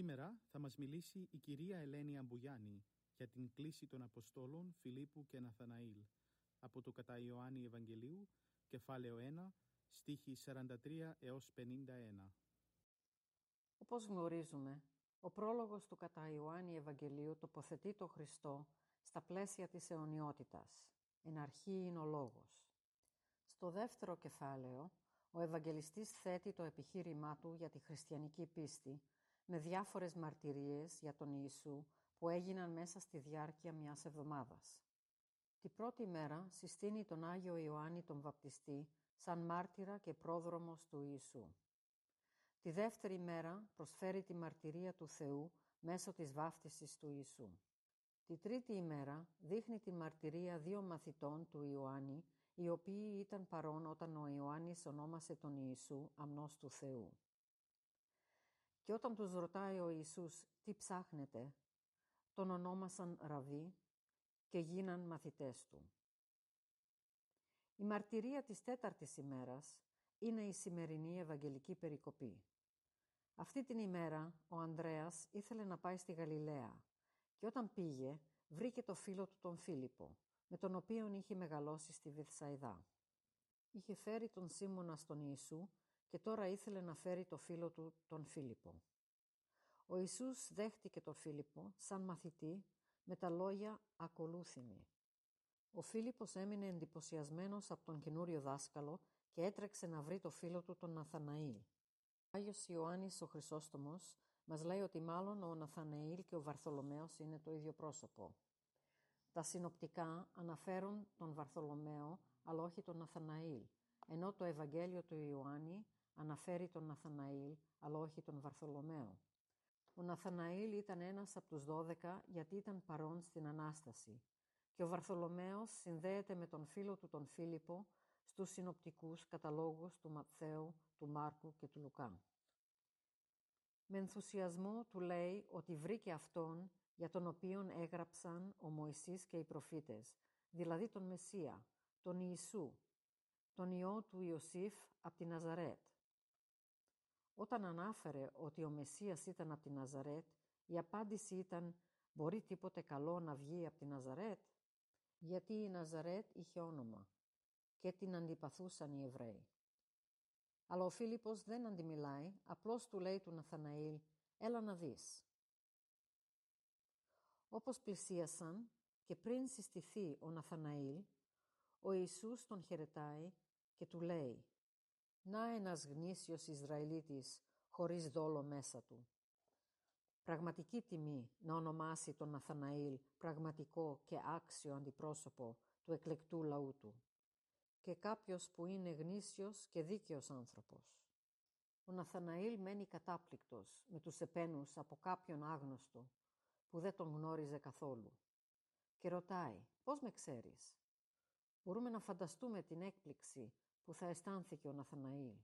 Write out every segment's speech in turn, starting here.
Σήμερα θα μας μιλήσει η κυρία Ελένη Αμπουγιάννη για την κλίση των Αποστόλων Φιλίππου και Ναθαναήλ από το κατά Ιωάννη Ευαγγελίου, κεφάλαιο 1, στίχη 43 έως 51. Όπως γνωρίζουμε, ο πρόλογος του κατά Ιωάννη Ευαγγελίου τοποθετεί το Χριστό στα πλαίσια της αιωνιότητας. Εν αρχή είναι ο λόγος. Στο δεύτερο κεφάλαιο, ο Ευαγγελιστής θέτει το επιχείρημά του για τη χριστιανική πίστη με διάφορες μαρτυρίες για τον Ιησού που έγιναν μέσα στη διάρκεια μιας εβδομάδας. Τη πρώτη μέρα συστήνει τον Άγιο Ιωάννη τον Βαπτιστή σαν μάρτυρα και πρόδρομος του Ιησού. Τη δεύτερη μέρα προσφέρει τη μαρτυρία του Θεού μέσω της βάφτισης του Ιησού. Τη τρίτη ημέρα δείχνει τη μαρτυρία δύο μαθητών του Ιωάννη, οι οποίοι ήταν παρόν όταν ο Ιωάννης ονόμασε τον Ιησού αμνός του Θεού. Και όταν τους ρωτάει ο Ιησούς τι ψάχνετε, τον ονόμασαν Ραβί και γίναν μαθητές του. Η μαρτυρία της τέταρτης ημέρας είναι η σημερινή Ευαγγελική Περικοπή. Αυτή την ημέρα ο Ανδρέας ήθελε να πάει στη Γαλιλαία και όταν πήγε βρήκε το φίλο του τον Φίλιππο, με τον οποίο είχε μεγαλώσει στη Βηθσαϊδά. Είχε φέρει τον Σίμωνα στον Ιησού και τώρα ήθελε να φέρει το φίλο του τον Φίλιππο. Ο Ιησούς δέχτηκε τον Φίλιππο σαν μαθητή με τα λόγια «ακολούθημη». Ο Φίλιππος έμεινε εντυπωσιασμένος από τον καινούριο δάσκαλο και έτρεξε να βρει το φίλο του τον Ναθαναήλ. Ο Άγιος Ιωάννης ο Χρυσόστομος μας λέει ότι μάλλον ο Ναθαναήλ και ο Βαρθολομαίος είναι το ίδιο πρόσωπο. Τα συνοπτικά αναφέρουν τον Βαρθολομαίο αλλά όχι τον Ναθαναήλ, ενώ το Ευαγγέλιο του Ιωάννη αναφέρει τον Ναθαναήλ αλλά όχι τον Βαρθολομαίο. Ο Ναθαναήλ ήταν ένας από τους δώδεκα γιατί ήταν παρόν στην Ανάσταση και ο Βαρθολομαίος συνδέεται με τον φίλο του τον Φίλιππο στους συνοπτικούς καταλόγους του Ματθαίου, του Μάρκου και του Λουκά. Με ενθουσιασμό του λέει ότι βρήκε αυτόν για τον οποίον έγραψαν ο Μωυσής και οι προφήτες, δηλαδή τον Μεσσία, τον Ιησού, τον Υιό του Ιωσήφ από τη Ναζαρέτ. Όταν ανάφερε ότι ο Μεσσίας ήταν από τη Ναζαρέτ, η απάντηση ήταν «Μπορεί τίποτε καλό να βγει από τη Ναζαρέτ» γιατί η Ναζαρέτ είχε όνομα και την αντιπαθούσαν οι Εβραίοι. Αλλά ο Φίλιππος δεν αντιμιλάει, απλώς του λέει του Ναθαναήλ «Έλα να δεις». Όπως πλησίασαν και πριν συστηθεί ο Ναθαναήλ, ο Ιησούς τον χαιρετάει και του λέει «Να ένας γνήσιος Ισραηλίτης χωρίς δόλο μέσα του». Πραγματική τιμή να ονομάσει τον Ναθαναήλ πραγματικό και άξιο αντιπρόσωπο του εκλεκτού λαού του και κάποιος που είναι γνήσιος και δίκαιος άνθρωπος. Ο Ναθαναήλ μένει κατάπληκτος με τους επένους από κάποιον άγνωστο που δεν τον γνώριζε καθόλου και ρωτάει «Πώς με ξέρεις» Μπορούμε να φανταστούμε την έκπληξη που θα αισθάνθηκε ο Ναθαναήλ.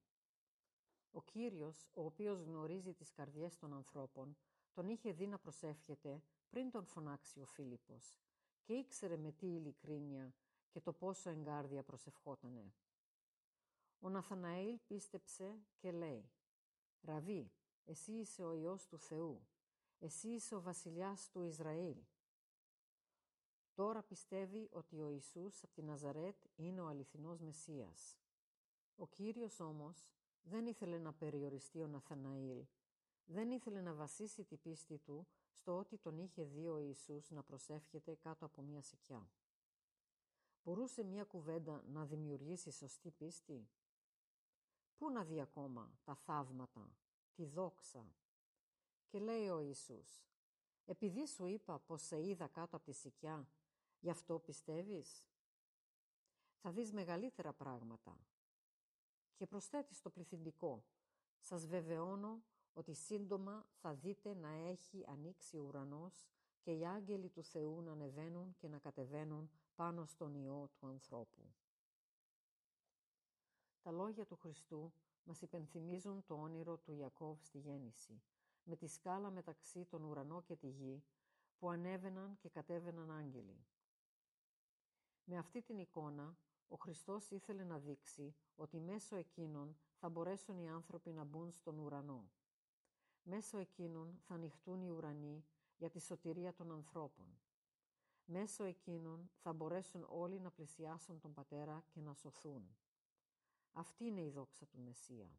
Ο Κύριος, ο οποίος γνωρίζει τις καρδιές των ανθρώπων, τον είχε δει να προσεύχεται πριν τον φωνάξει ο Φίλιππος και ήξερε με τι ειλικρίνεια και το πόσο εγκάρδια προσευχότανε. Ο Ναθαναήλ πίστεψε και λέει «Ραβί, εσύ είσαι ο Υιός του Θεού, εσύ είσαι ο βασιλιάς του Ισραήλ». Τώρα πιστεύει ότι ο Ιησούς από τη Ναζαρέτ είναι ο αληθινός Μεσσίας. Ο Κύριος όμως δεν ήθελε να περιοριστεί ο Ναθαναήλ. Δεν ήθελε να βασίσει την πίστη του στο ότι τον είχε δει ο Ιησούς να προσεύχεται κάτω από μια σικιά. Μπορούσε μια κουβέντα να δημιουργήσει σωστή πίστη; Πού να δει ακόμα τα θαύματα, τη δόξα; Και λέει ο Ιησούς, Επειδή σου είπα πως σε είδα κάτω από τη σικιά, γι' αυτό πιστεύεις; Θα δεις μεγαλύτερα πράγματα. Και προσθέτεις στο πληθυντικό. Σας βεβαιώνω ότι σύντομα θα δείτε να έχει ανοίξει ο ουρανός και οι άγγελοι του Θεού να ανεβαίνουν και να κατεβαίνουν πάνω στον Υιό του ανθρώπου. Τα λόγια του Χριστού μας υπενθυμίζουν το όνειρο του Ιακώβ στη γέννηση, με τη σκάλα μεταξύ των ουρανό και τη γη, που ανέβαιναν και κατέβαιναν άγγελοι. Με αυτή την εικόνα, ο Χριστός ήθελε να δείξει ότι μέσω εκείνων θα μπορέσουν οι άνθρωποι να μπουν στον ουρανό. Μέσω εκείνων θα ανοιχτούν οι ουρανοί για τη σωτηρία των ανθρώπων. Μέσω εκείνων θα μπορέσουν όλοι να πλησιάσουν τον Πατέρα και να σωθούν. Αυτή είναι η δόξα του Μεσσία.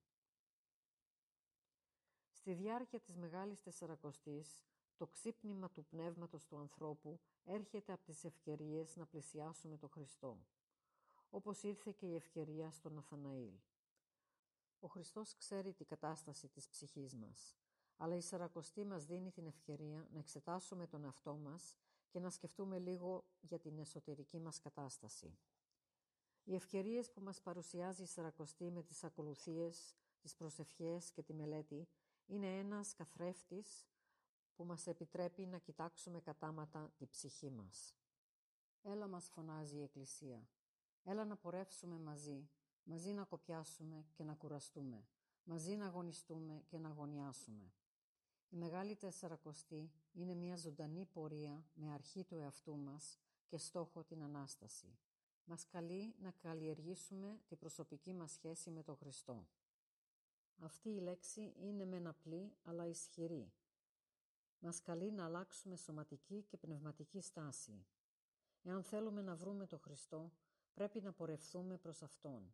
Στη διάρκεια της Μεγάλης Τεσσαρακοστής, το ξύπνημα του πνεύματος του ανθρώπου έρχεται από τις ευκαιρίες να πλησιάσουμε τον Χριστό, όπως ήρθε και η ευκαιρία στον Ναθαναήλ. Ο Χριστός ξέρει την κατάσταση της ψυχής μας, αλλά η Σαρακοστή μας δίνει την ευκαιρία να εξετάσουμε τον εαυτό μας και να σκεφτούμε λίγο για την εσωτερική μας κατάσταση. Οι ευκαιρίες που μας παρουσιάζει η Σαρακοστή με τις ακολουθίες, τις προσευχές και τη μελέτη είναι ένας καθρέφτης που μας επιτρέπει να κοιτάξουμε κατάματα τη ψυχή μας. Έλα μας φωνάζει η Εκκλησία. Έλα να πορεύσουμε μαζί, μαζί να κοπιάσουμε και να κουραστούμε, μαζί να αγωνιστούμε και να αγωνιάσουμε. Η Μεγάλη Τεσσαρακοστή είναι μια ζωντανή πορεία με αρχή του εαυτού μας και στόχο την Ανάσταση. Μας καλεί να καλλιεργήσουμε την προσωπική μας σχέση με τον Χριστό. Αυτή η λέξη είναι μεν απλή αλλά ισχυρή. Μας καλεί να αλλάξουμε σωματική και πνευματική στάση. Εάν θέλουμε να βρούμε τον Χριστό, πρέπει να πορευθούμε προς Αυτόν.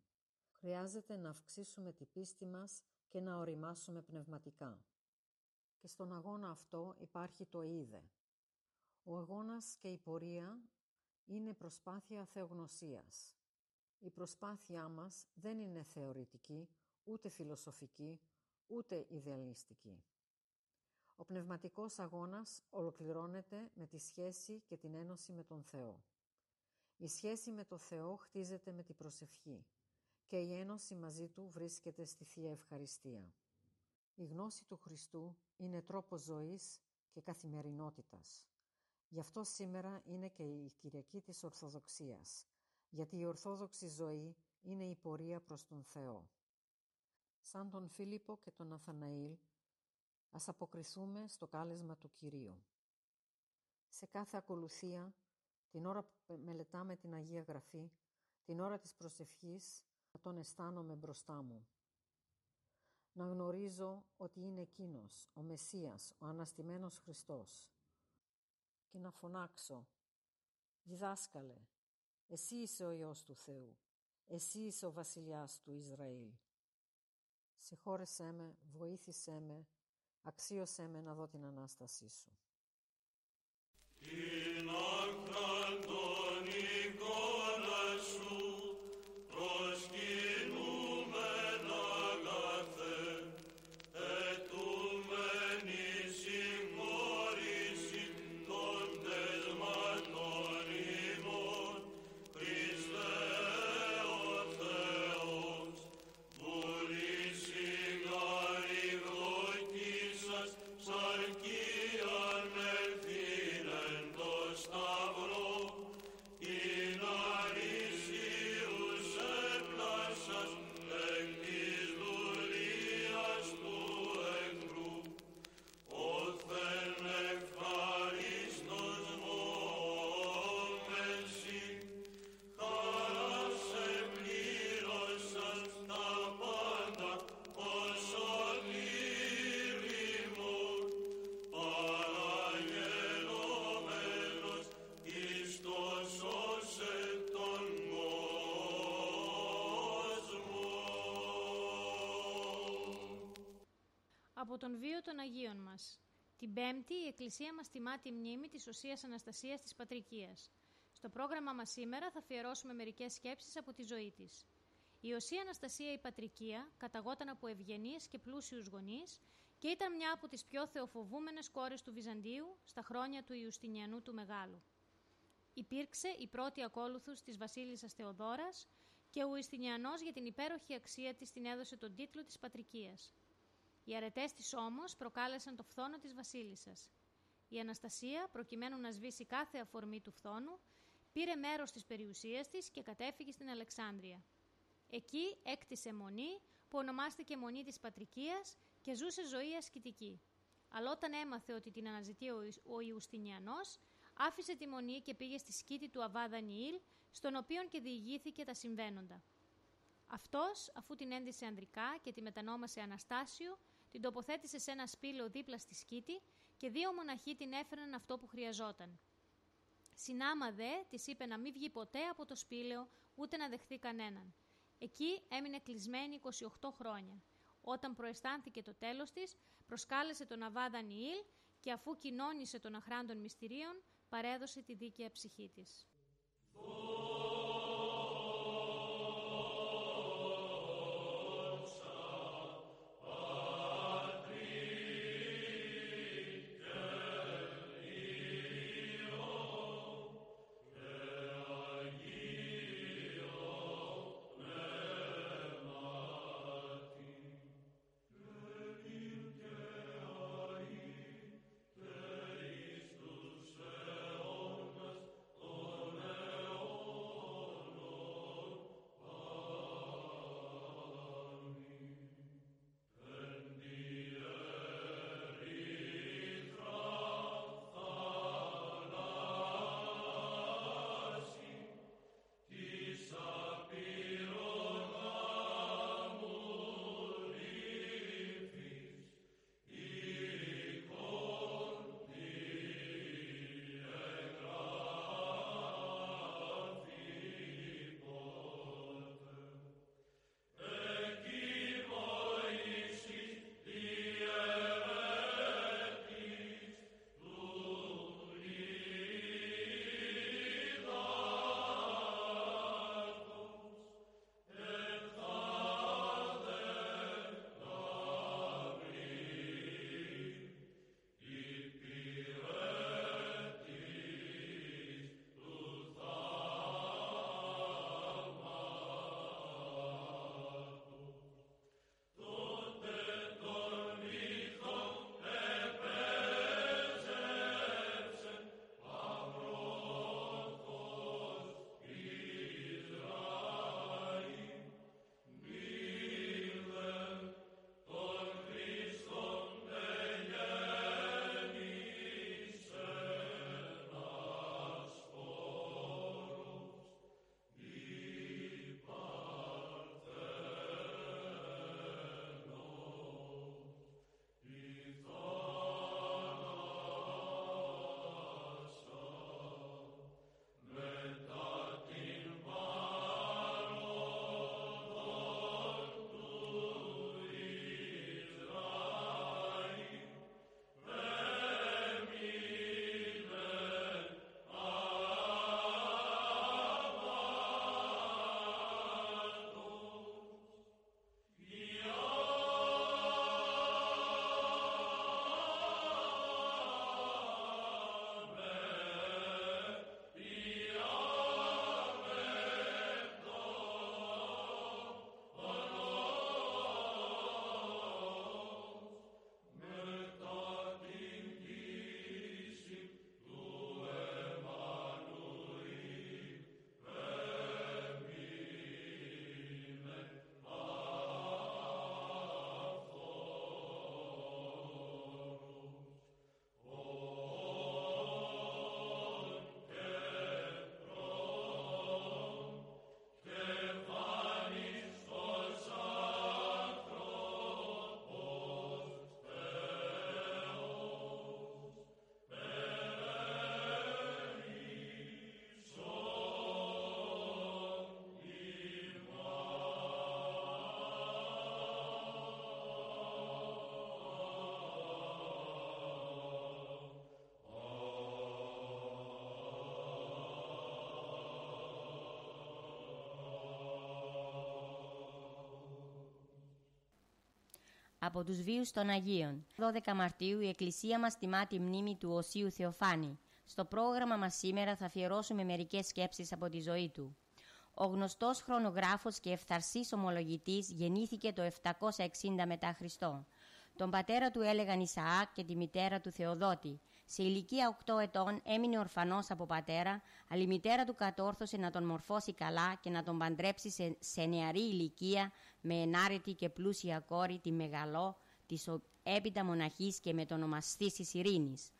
Χρειάζεται να αυξήσουμε την πίστη μας και να οριμάσουμε πνευματικά. Και στον αγώνα αυτό υπάρχει το είδε. Ο αγώνας και η πορεία είναι προσπάθεια θεογνωσίας. Η προσπάθειά μας δεν είναι θεωρητική, ούτε φιλοσοφική, ούτε ιδεαλιστική. Ο πνευματικός αγώνας ολοκληρώνεται με τη σχέση και την ένωση με τον Θεό. Η σχέση με τον Θεό χτίζεται με την προσευχή και η ένωση μαζί Του βρίσκεται στη Θεία Ευχαριστία. Η γνώση του Χριστού είναι τρόπος ζωής και καθημερινότητας. Γι' αυτό σήμερα είναι και η Κυριακή της Ορθοδοξίας, γιατί η Ορθόδοξη ζωή είναι η πορεία προς τον Θεό. Σαν τον Φίλιππο και τον Αθαναήλ, ας αποκριθούμε στο κάλεσμα του Κυρίου. Σε κάθε ακολουθία, την ώρα που μελετάμε την Αγία Γραφή, την ώρα της προσευχής, να τον αισθάνομαι μπροστά μου. Να γνωρίζω ότι είναι Εκείνος, ο Μεσσίας, ο Αναστημένος Χριστός. Και να φωνάξω, «Διδάσκαλε, εσύ είσαι ο Υιός του Θεού, εσύ είσαι ο Βασιλιάς του Ισραήλ. Συγχώρεσέ με, βοήθησέ με, αξίωσέ με να δω την Ανάστασή Σου. Από τον βίο των Αγίων μας. Την Πέμπτη η Εκκλησία μας τιμά τη μνήμη της Οσίας Αναστασίας της Πατρικίας. Στο πρόγραμμα μας σήμερα θα αφιερώσουμε μερικές σκέψεις από τη ζωή της. Η Οσία Αναστασία η Πατρικία καταγόταν από ευγενείς και πλούσιους γονείς και ήταν μια από τις πιο θεοφοβούμενες κόρες του Βυζαντίου στα χρόνια του Ιουστινιανού του Μεγάλου. Υπήρξε η πρώτη ακόλουθος της βασίλισσας Θεοδόρας και ο Ιουστινιανός για την υπέροχη αξία της την έδωσε τον τίτλο της πατρικίας. Οι αρετές της όμως προκάλεσαν το φθόνο της βασίλισσας. Η Αναστασία, προκειμένου να σβήσει κάθε αφορμή του φθόνου, πήρε μέρος της περιουσίας της και κατέφυγε στην Αλεξάνδρεια. Εκεί έκτισε μονή που ονομάστηκε Μονή της Πατρικίας και ζούσε ζωή ασκητική. Αλλά όταν έμαθε ότι την αναζητεί ο Ιουστινιανός, άφησε τη μονή και πήγε στη σκήτη του Αβάδα Νιήλ, στον οποίο και διηγήθηκε τα συμβαίνοντα. Αυτός, αφού την έντυσε ανδρικά και τη μετανόμασε Αναστάσιο, την τοποθέτησε σε ένα σπήλαιο δίπλα στη σκήτη και δύο μοναχοί την έφεραν αυτό που χρειαζόταν. Συνάμα δε, της είπε να μην βγει ποτέ από το σπήλαιο, ούτε να δεχθεί κανέναν. Εκεί έμεινε κλεισμένη 28 χρόνια. Όταν προαισθάνθηκε το τέλος της, προσκάλεσε τον Αβάδα Νιήλ και αφού κοινώνησε των αχράντων μυστηρίων, παρέδωσε τη δίκαια ψυχή της. Από τους βίους των Αγίων. 12 Μαρτίου η Εκκλησία μας τιμά τη μνήμη του Οσίου Θεοφάνη. Στο πρόγραμμα μας σήμερα θα αφιερώσουμε μερικές σκέψεις από τη ζωή του. Ο γνωστός χρονογράφος και ευθαρσής ομολογητής γεννήθηκε το 760 μετά Χριστό. Τον πατέρα του έλεγαν Ισαάκ και τη μητέρα του Θεοδότη. Σε ηλικία 8 ετών έμεινε ορφανός από πατέρα, αλλά η μητέρα του κατόρθωσε να τον μορφώσει καλά και να τον παντρέψει σε, σε νεαρή ηλικία με ενάρετη και πλούσια κόρη τη Μεγαλό, της έπειτα μοναχής και με τον ονομαστή της Ειρήνης.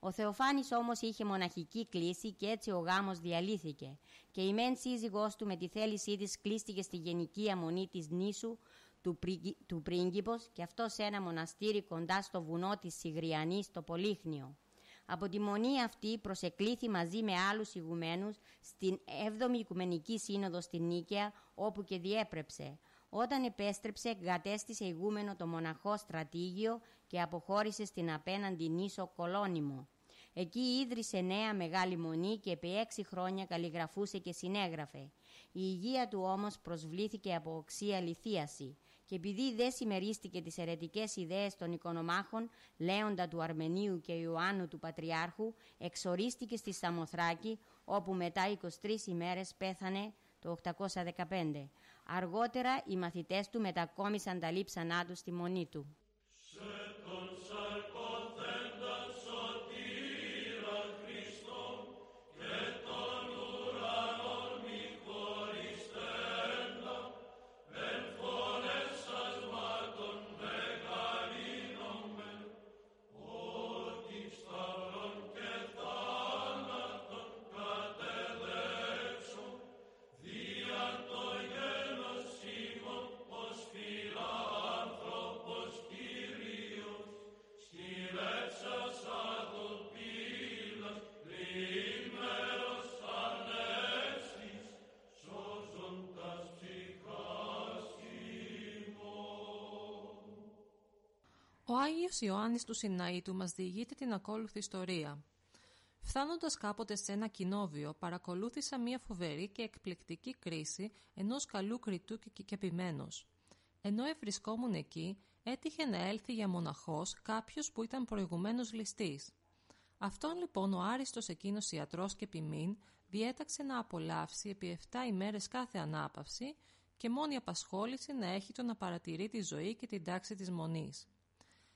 Ο Θεοφάνης όμως είχε μοναχική κλίση και έτσι ο γάμος διαλύθηκε και η μεν σύζυγός του με τη θέλησή της κλείστηκε στη γενική αμονή της νήσου του, του πρίγκιπος και αυτό σε ένα μοναστήρι κοντά στο βουνό της Σιγριανής στο Πολύχνιο. Από τη μονή αυτή προσεκλήθη μαζί με άλλους ηγουμένους στην 7η Οικουμενική Σύνοδο στην Νίκαια όπου και διέπρεψε. Όταν επέστρεψε εγκατέστησε ηγούμενο το μοναχό στρατήγιο και αποχώρησε στην απέναντι νήσο Κολόνιμο. Εκεί ίδρυσε νέα μεγάλη μονή και επί έξι χρόνια καλλιγραφούσε και συνέγραφε. Η υγεία του όμως προσβλήθηκε από οξία λυθίαση και επειδή δεν συμμερίστηκε τις αιρετικές ιδέες των οικονομάχων Λέοντα του Αρμενίου και Ιωάννου του Πατριάρχου, εξορίστηκε στη Σαμοθράκη, όπου μετά 23 ημέρες πέθανε το 815. Αργότερα οι μαθητές του μετακόμισαν τα λείψανά του στη μονή του. Ο Άγιος Ιωάννης του Σιναήτου μας διηγείται την ακόλουθη ιστορία. Φτάνοντας κάποτε σε ένα κοινόβιο, παρακολούθησα μια φοβερή και εκπληκτική κρίση ενός καλού κριτού και κεπημένος. Ενώ ευρισκόμουν εκεί, έτυχε να έλθει για μοναχός κάποιος που ήταν προηγουμένως ληστής. Αυτόν λοιπόν ο άριστος εκείνος ιατρός και ποιμήν διέταξε να απολαύσει επί 7 ημέρες κάθε ανάπαυση και μόνη απασχόληση να έχει το να παρατηρεί τη ζωή και την τάξη της μονής.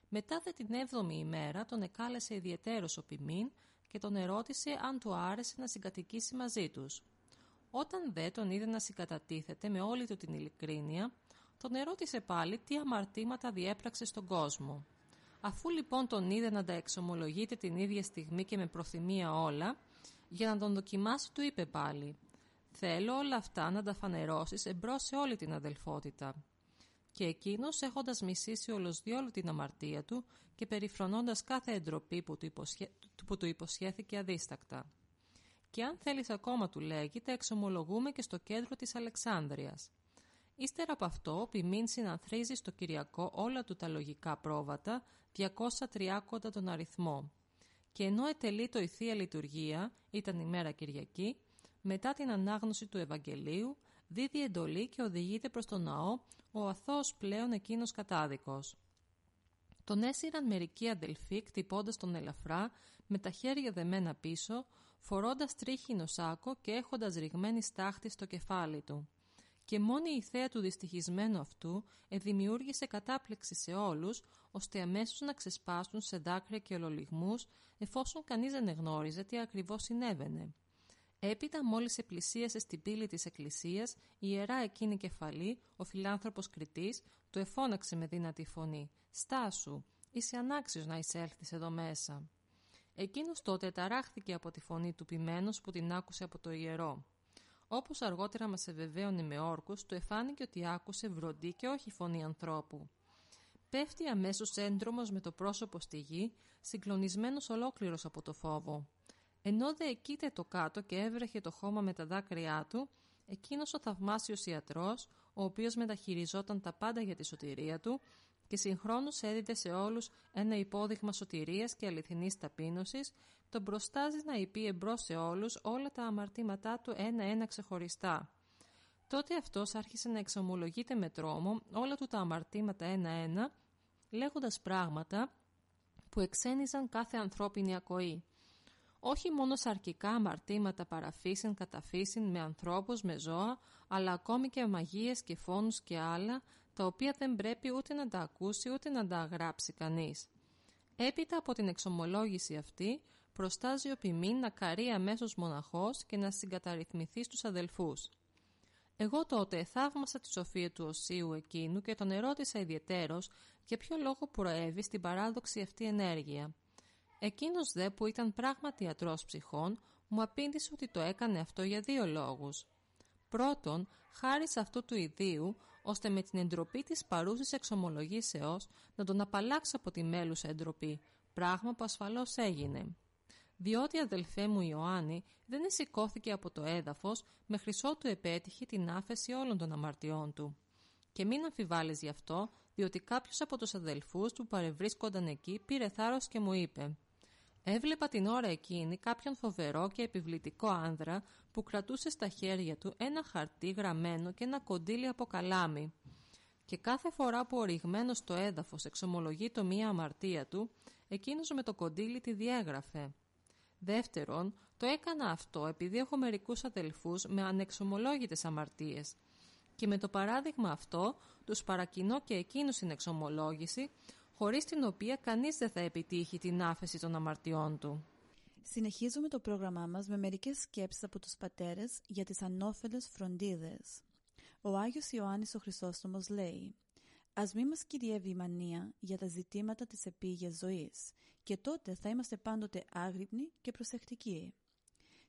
Μετά δε την έβδομη ημέρα τον εκάλεσε ιδιαιτέρως ο ποιμήν και τον ερώτησε αν του άρεσε να συγκατοικήσει μαζί τους. Όταν δε τον είδε να συγκατατίθεται με όλη του την ειλικρίνεια, τον ερώτησε πάλι τι αμαρτήματα διέπραξε στον κόσμο. Αφού λοιπόν τον είδε να τα εξομολογείται την ίδια στιγμή και με προθυμία όλα, για να τον δοκιμάσει του είπε πάλι «Θέλω όλα αυτά να τα φανερώσεις εμπρός σε όλη την αδελφότητα» και εκείνος έχοντας μισήσει όλος διόλου την αμαρτία του και περιφρονώντας κάθε εντροπή που του, υποσχέ... που του υποσχέθηκε αδίστακτα. Και αν θέλεις ακόμα του λέγει, τα εξομολογούμε και στο κέντρο της Αλεξάνδρειας. Ύστερα από αυτό, ο Πιμήν συνανθρίζει στο Κυριακό όλα του τα λογικά πρόβατα, 230 τον αριθμό. Και ενώ ετελεί το η Θεία Λειτουργία, ήταν η μέρα Κυριακή, μετά την ανάγνωση του Ευαγγελίου, δίδει εντολή και οδηγείται προς τον ναό ο αθώος πλέον εκείνος κατάδικος. Τον έσυραν μερικοί αδελφοί κτυπώντας τον ελαφρά με τα χέρια δεμένα πίσω, φορώντας τρίχινο σάκο και έχοντας ρηγμένη στάχτη στο κεφάλι του. Και μόνη η θέα του δυστυχισμένου αυτού εδημιούργησε κατάπληξη σε όλους, ώστε αμέσως να ξεσπάσουν σε δάκρυα και ολολιγμούς, εφόσον κανείς δεν εγνώριζε τι ακριβώς συνέβαινε. Έπειτα μόλις επλησίασε στην πύλη της εκκλησίας, η ιερά εκείνη κεφαλή, ο φιλάνθρωπος Κριτής, του εφώναξε με δύνατη φωνή «Στάσου, είσαι ανάξιος να εισέλθεις εδώ μέσα». Εκείνος τότε ταράχθηκε από τη φωνή του ποιμένος που την άκουσε από το ιερό. Όπως αργότερα μας ευεβαίωνε με όρκους, του εφάνηκε ότι άκουσε βροντί και όχι φωνή ανθρώπου. Πέφτει αμέσως έντρομος με το πρόσωπο στη γη, συγκλονισμένος ολόκληρος από το φόβο. Ενώ δε εκείται το κάτω και έβρεχε το χώμα με τα δάκρυά του, εκείνος ο θαυμάσιος ιατρός, ο οποίος μεταχειριζόταν τα πάντα για τη σωτηρία του και συγχρόνως έδιδε σε όλους ένα υπόδειγμα σωτηρίας και αληθινής ταπείνωσης, τον προστάζει να υπεί εμπρός σε όλους όλα τα αμαρτήματά του ένα-ένα ξεχωριστά. Τότε αυτός άρχισε να εξομολογείται με τρόμο όλα του τα αμαρτήματα ένα-ένα λέγοντας πράγματα που εξένιζαν κάθε ανθρώπινη ακοή. Όχι μόνο σαρκικά αμαρτήματα παραφύσιν καταφύσιν με ανθρώπους, με ζώα, αλλά ακόμη και μαγείες και φόνους και άλλα, τα οποία δεν πρέπει ούτε να τα ακούσει ούτε να τα γράψει κανείς. Έπειτα από την εξομολόγηση αυτή, προστάζει ο ποιμήν να καρεί αμέσως μοναχός και να συγκαταρρυθμιθεί στους αδελφούς. Εγώ τότε θαύμασα τη σοφία του οσίου εκείνου και τον ερώτησα ιδιαιτέρως για ποιο λόγο προέβη στην παράδοξη αυτή ενέργεια. Εκείνος δε που ήταν πράγματι ιατρός ψυχών μου απήντησε ότι το έκανε αυτό για δύο λόγους. Πρώτον, χάρη σε αυτού του ιδίου, ώστε με την εντροπή της παρούσης εξομολογήσεως να τον απαλλάξω από τη μέλουσα εντροπή, πράγμα που ασφαλώς έγινε διότι αδελφέ μου Ιωάννη δεν εσηκώθηκε από το έδαφος με χρυσό του επέτυχε την άφεση όλων των αμαρτιών του. Και μην αμφιβάλλεις γι' αυτό, διότι κάποιος από τους αδελφούς του που παρευρίσκονταν εκεί πήρε θάρρος και μου είπε «Έβλεπα την ώρα εκείνη κάποιον φοβερό και επιβλητικό άνδρα που κρατούσε στα χέρια του ένα χαρτί γραμμένο και ένα κοντήλι από καλάμι. Και κάθε φορά που ο στο έδαφος εξομολογεί το μία αμαρτία του, εκείνος με το κοντήλι τη διέγραφε. Δεύτερον, το έκανα αυτό επειδή έχω μερικούς αδελφούς με ανεξομολόγητες αμαρτίες και με το παράδειγμα αυτό τους παρακινώ και εκείνους στην εξομολόγηση χωρίς την οποία κανείς δεν θα επιτύχει την άφεση των αμαρτιών του. Συνεχίζουμε το πρόγραμμά μας με μερικές σκέψεις από τους πατέρες για τις ανώφελες φροντίδες. Ο Άγιος Ιωάννης ο Χρυσόστομος λέει Ας μη μας κυριεύει η μανία για τα ζητήματα της επίγειας ζωής και τότε θα είμαστε πάντοτε άγρυπνοι και προσεκτικοί.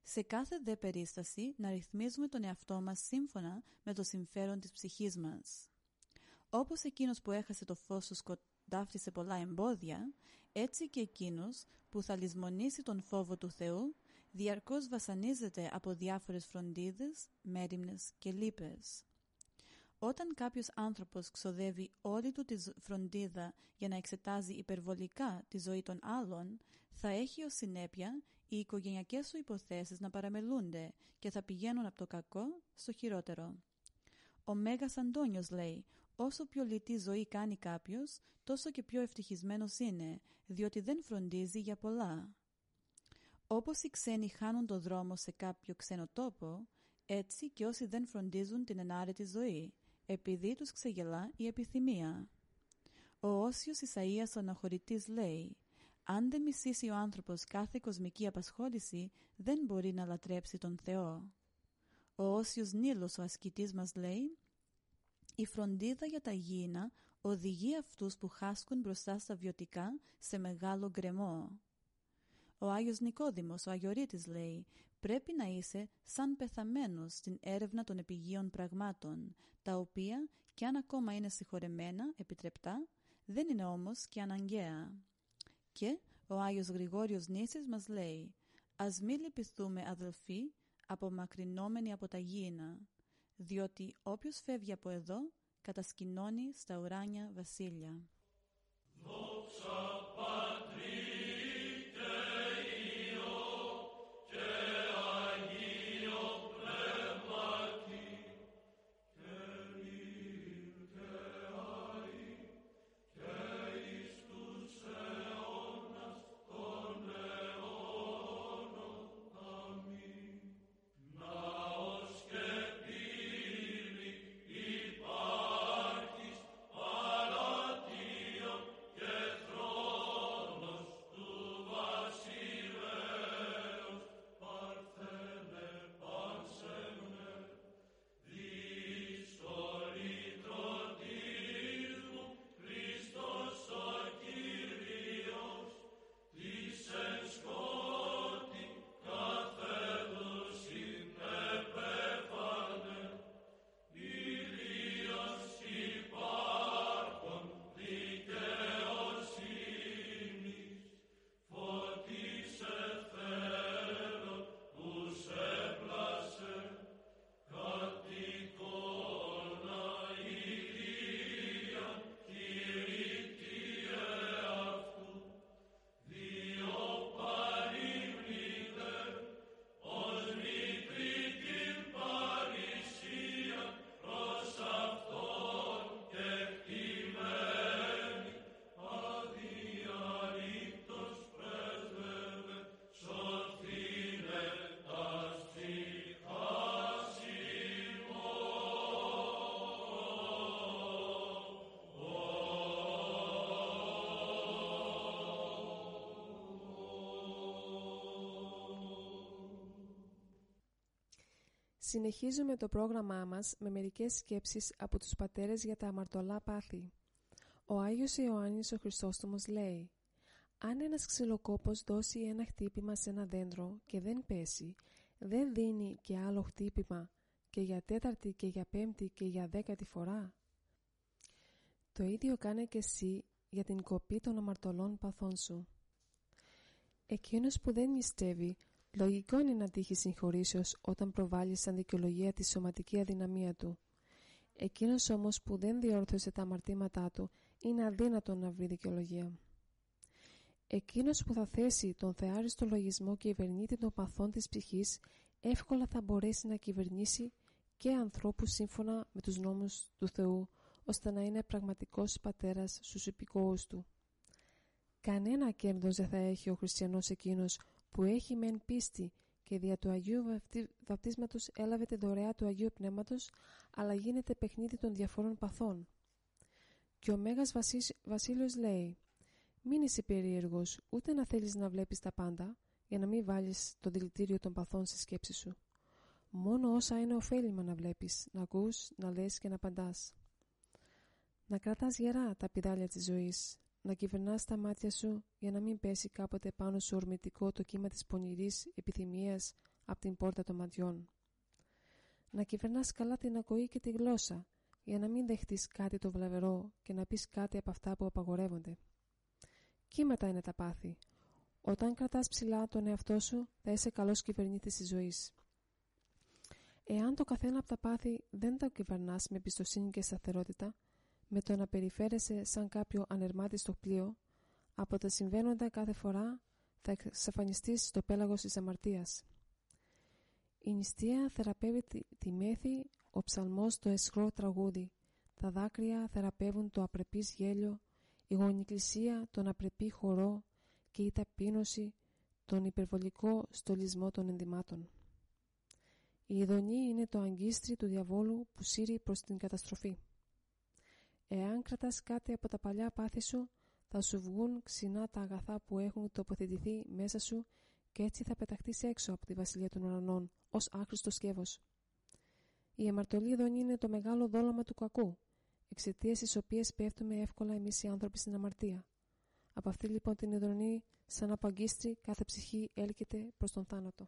Σε κάθε δε περίσταση να ρυθμίζουμε τον εαυτό μας σύμφωνα με το συμφέρον της ψυχής μας. Όπως εκείνος που έχασε το φως του σκοτάφτησε πολλά εμπόδια, έτσι και εκείνος που θα λησμονήσει τον φόβο του Θεού, διαρκώς βασανίζεται από διάφορες φροντίδες, μέρημνες και λύπες. Όταν κάποιος άνθρωπος ξοδεύει όλη του τη φροντίδα για να εξετάζει υπερβολικά τη ζωή των άλλων, θα έχει ως συνέπεια οι οικογενειακές σου υποθέσεις να παραμελούνται και θα πηγαίνουν από το κακό στο χειρότερο. Ο Μέγας Αντώνιος λέει «Όσο πιο λιτή ζωή κάνει κάποιος, τόσο και πιο ευτυχισμένος είναι, διότι δεν φροντίζει για πολλά». Όπως οι ξένοι χάνουν το δρόμο σε κάποιο ξένο τόπο, έτσι και όσοι δεν φροντίζουν την ενάρετη ζωή, επειδή τους ξεγελά η επιθυμία. Ο Όσιος Ισαΐας ο αναχωρητής λέει «Αν δεν μισήσει ο άνθρωπος κάθε κοσμική απασχόληση, δεν μπορεί να λατρέψει τον Θεό». Ο Όσιος Νίλος ο ασκητής μας λέει «Η φροντίδα για τα γήινα οδηγεί αυτούς που χάσκουν μπροστά στα βιωτικά σε μεγάλο γκρεμό». Ο Άγιος Νικόδημος, ο Αγιορείτης λέει πρέπει να είσαι σαν πεθαμένος στην έρευνα των επιγείων πραγμάτων, τα οποία και αν ακόμα είναι συγχωρεμένα, επιτρεπτά, δεν είναι όμως και αναγκαία. Και ο Άγιος Γρηγόριος Νήσης μας λέει «Ας μη λυπηθούμε αδελφοί, απομακρυνόμενοι από τα γήινα, διότι όποιος φεύγει από εδώ, κατασκηνώνει στα ουράνια βασίλεια». Συνεχίζουμε το πρόγραμμά μας με μερικές σκέψεις από τους πατέρες για τα αμαρτωλά πάθη. Ο Άγιος Ιωάννης ο Χριστόστομος λέει «Αν ένας ξυλοκόπος δώσει ένα χτύπημα σε ένα δέντρο και δεν πέσει, δεν δίνει και άλλο χτύπημα και για τέταρτη και για πέμπτη και για δέκατη φορά». Το ίδιο κάνε και εσύ για την κοπή των αμαρτωλών παθών σου. Εκείνος που δεν νηστεύει Λογικό είναι να τύχει συγχωρήσεως όταν προβάλλεις σαν δικαιολογία τη σωματική αδυναμία του. Εκείνος όμως που δεν διόρθωσε τα αμαρτήματά του είναι αδύνατο να βρει δικαιολογία. Εκείνος που θα θέσει τον θεάριστο λογισμό κυβερνήτη των παθών της ψυχής, εύκολα θα μπορέσει να κυβερνήσει και ανθρώπους σύμφωνα με τους νόμους του Θεού, ώστε να είναι πραγματικός πατέρας στους υπηκόους του. Κανένα κέρδος δεν θα έχει ο χριστιανός εκείνος που έχει μεν πίστη και δια του Αγίου Βαπτίσματος έλαβε τη δωρεά του Αγίου Πνεύματος, αλλά γίνεται παιχνίδι των διαφορών παθών. Και ο Μέγας Βασίλειος λέει «Μην είσαι περίεργος, ούτε να θέλεις να βλέπεις τα πάντα, για να μην βάλεις το δηλητήριο των παθών στη σκέψη σου. Μόνο όσα είναι ωφέλιμα να βλέπεις, να ακούς, να λες και να απαντάς. Να κρατάς γερά τα πιδάλια της ζωής, να κυβερνάς τα μάτια σου για να μην πέσει κάποτε πάνω σου ορμητικό το κύμα της πονηρής επιθυμίας από την πόρτα των ματιών. Να κυβερνάς καλά την ακοή και τη γλώσσα για να μην δεχτείς κάτι το βλαβερό και να πεις κάτι από αυτά που απαγορεύονται. Κύματα είναι τα πάθη. Όταν κρατάς ψηλά τον εαυτό σου θα είσαι καλός κυβερνήτης της ζωής. Εάν το καθένα από τα πάθη δεν τα κυβερνάς με εμπιστοσύνη και σταθερότητα, με το να περιφέρεσαι σαν κάποιο ανερμάτιστο πλοίο, από τα συμβαίνοντα κάθε φορά θα εξαφανιστείς στο πέλαγος της αμαρτίας. Η νηστεία θεραπεύει τη, μέθη, ο ψαλμός το εσχρό τραγούδι, τα δάκρυα θεραπεύουν το απρεπής γέλιο, η γονικλησία τον απρεπή χορό και η ταπείνωση τον υπερβολικό στολισμό των ενδυμάτων. Η ειδονή είναι το αγκίστρι του διαβόλου που σύρει προς την καταστροφή. Εάν κρατάς κάτι από τα παλιά πάθη σου, θα σου βγουν ξινά τα αγαθά που έχουν τοποθετηθεί μέσα σου και έτσι θα πεταχτείς έξω από τη βασιλεία των ουρανών, ως άχρηστος σκεύος. Η αμαρτωλή δονή είναι το μεγάλο δόλωμα του κακού, εξαιτίας της οποίας πέφτουμε εύκολα εμείς οι άνθρωποι στην αμαρτία. Από αυτή λοιπόν την ειδονή, σαν απαγκίστρι, κάθε ψυχή έλκεται προς τον θάνατο.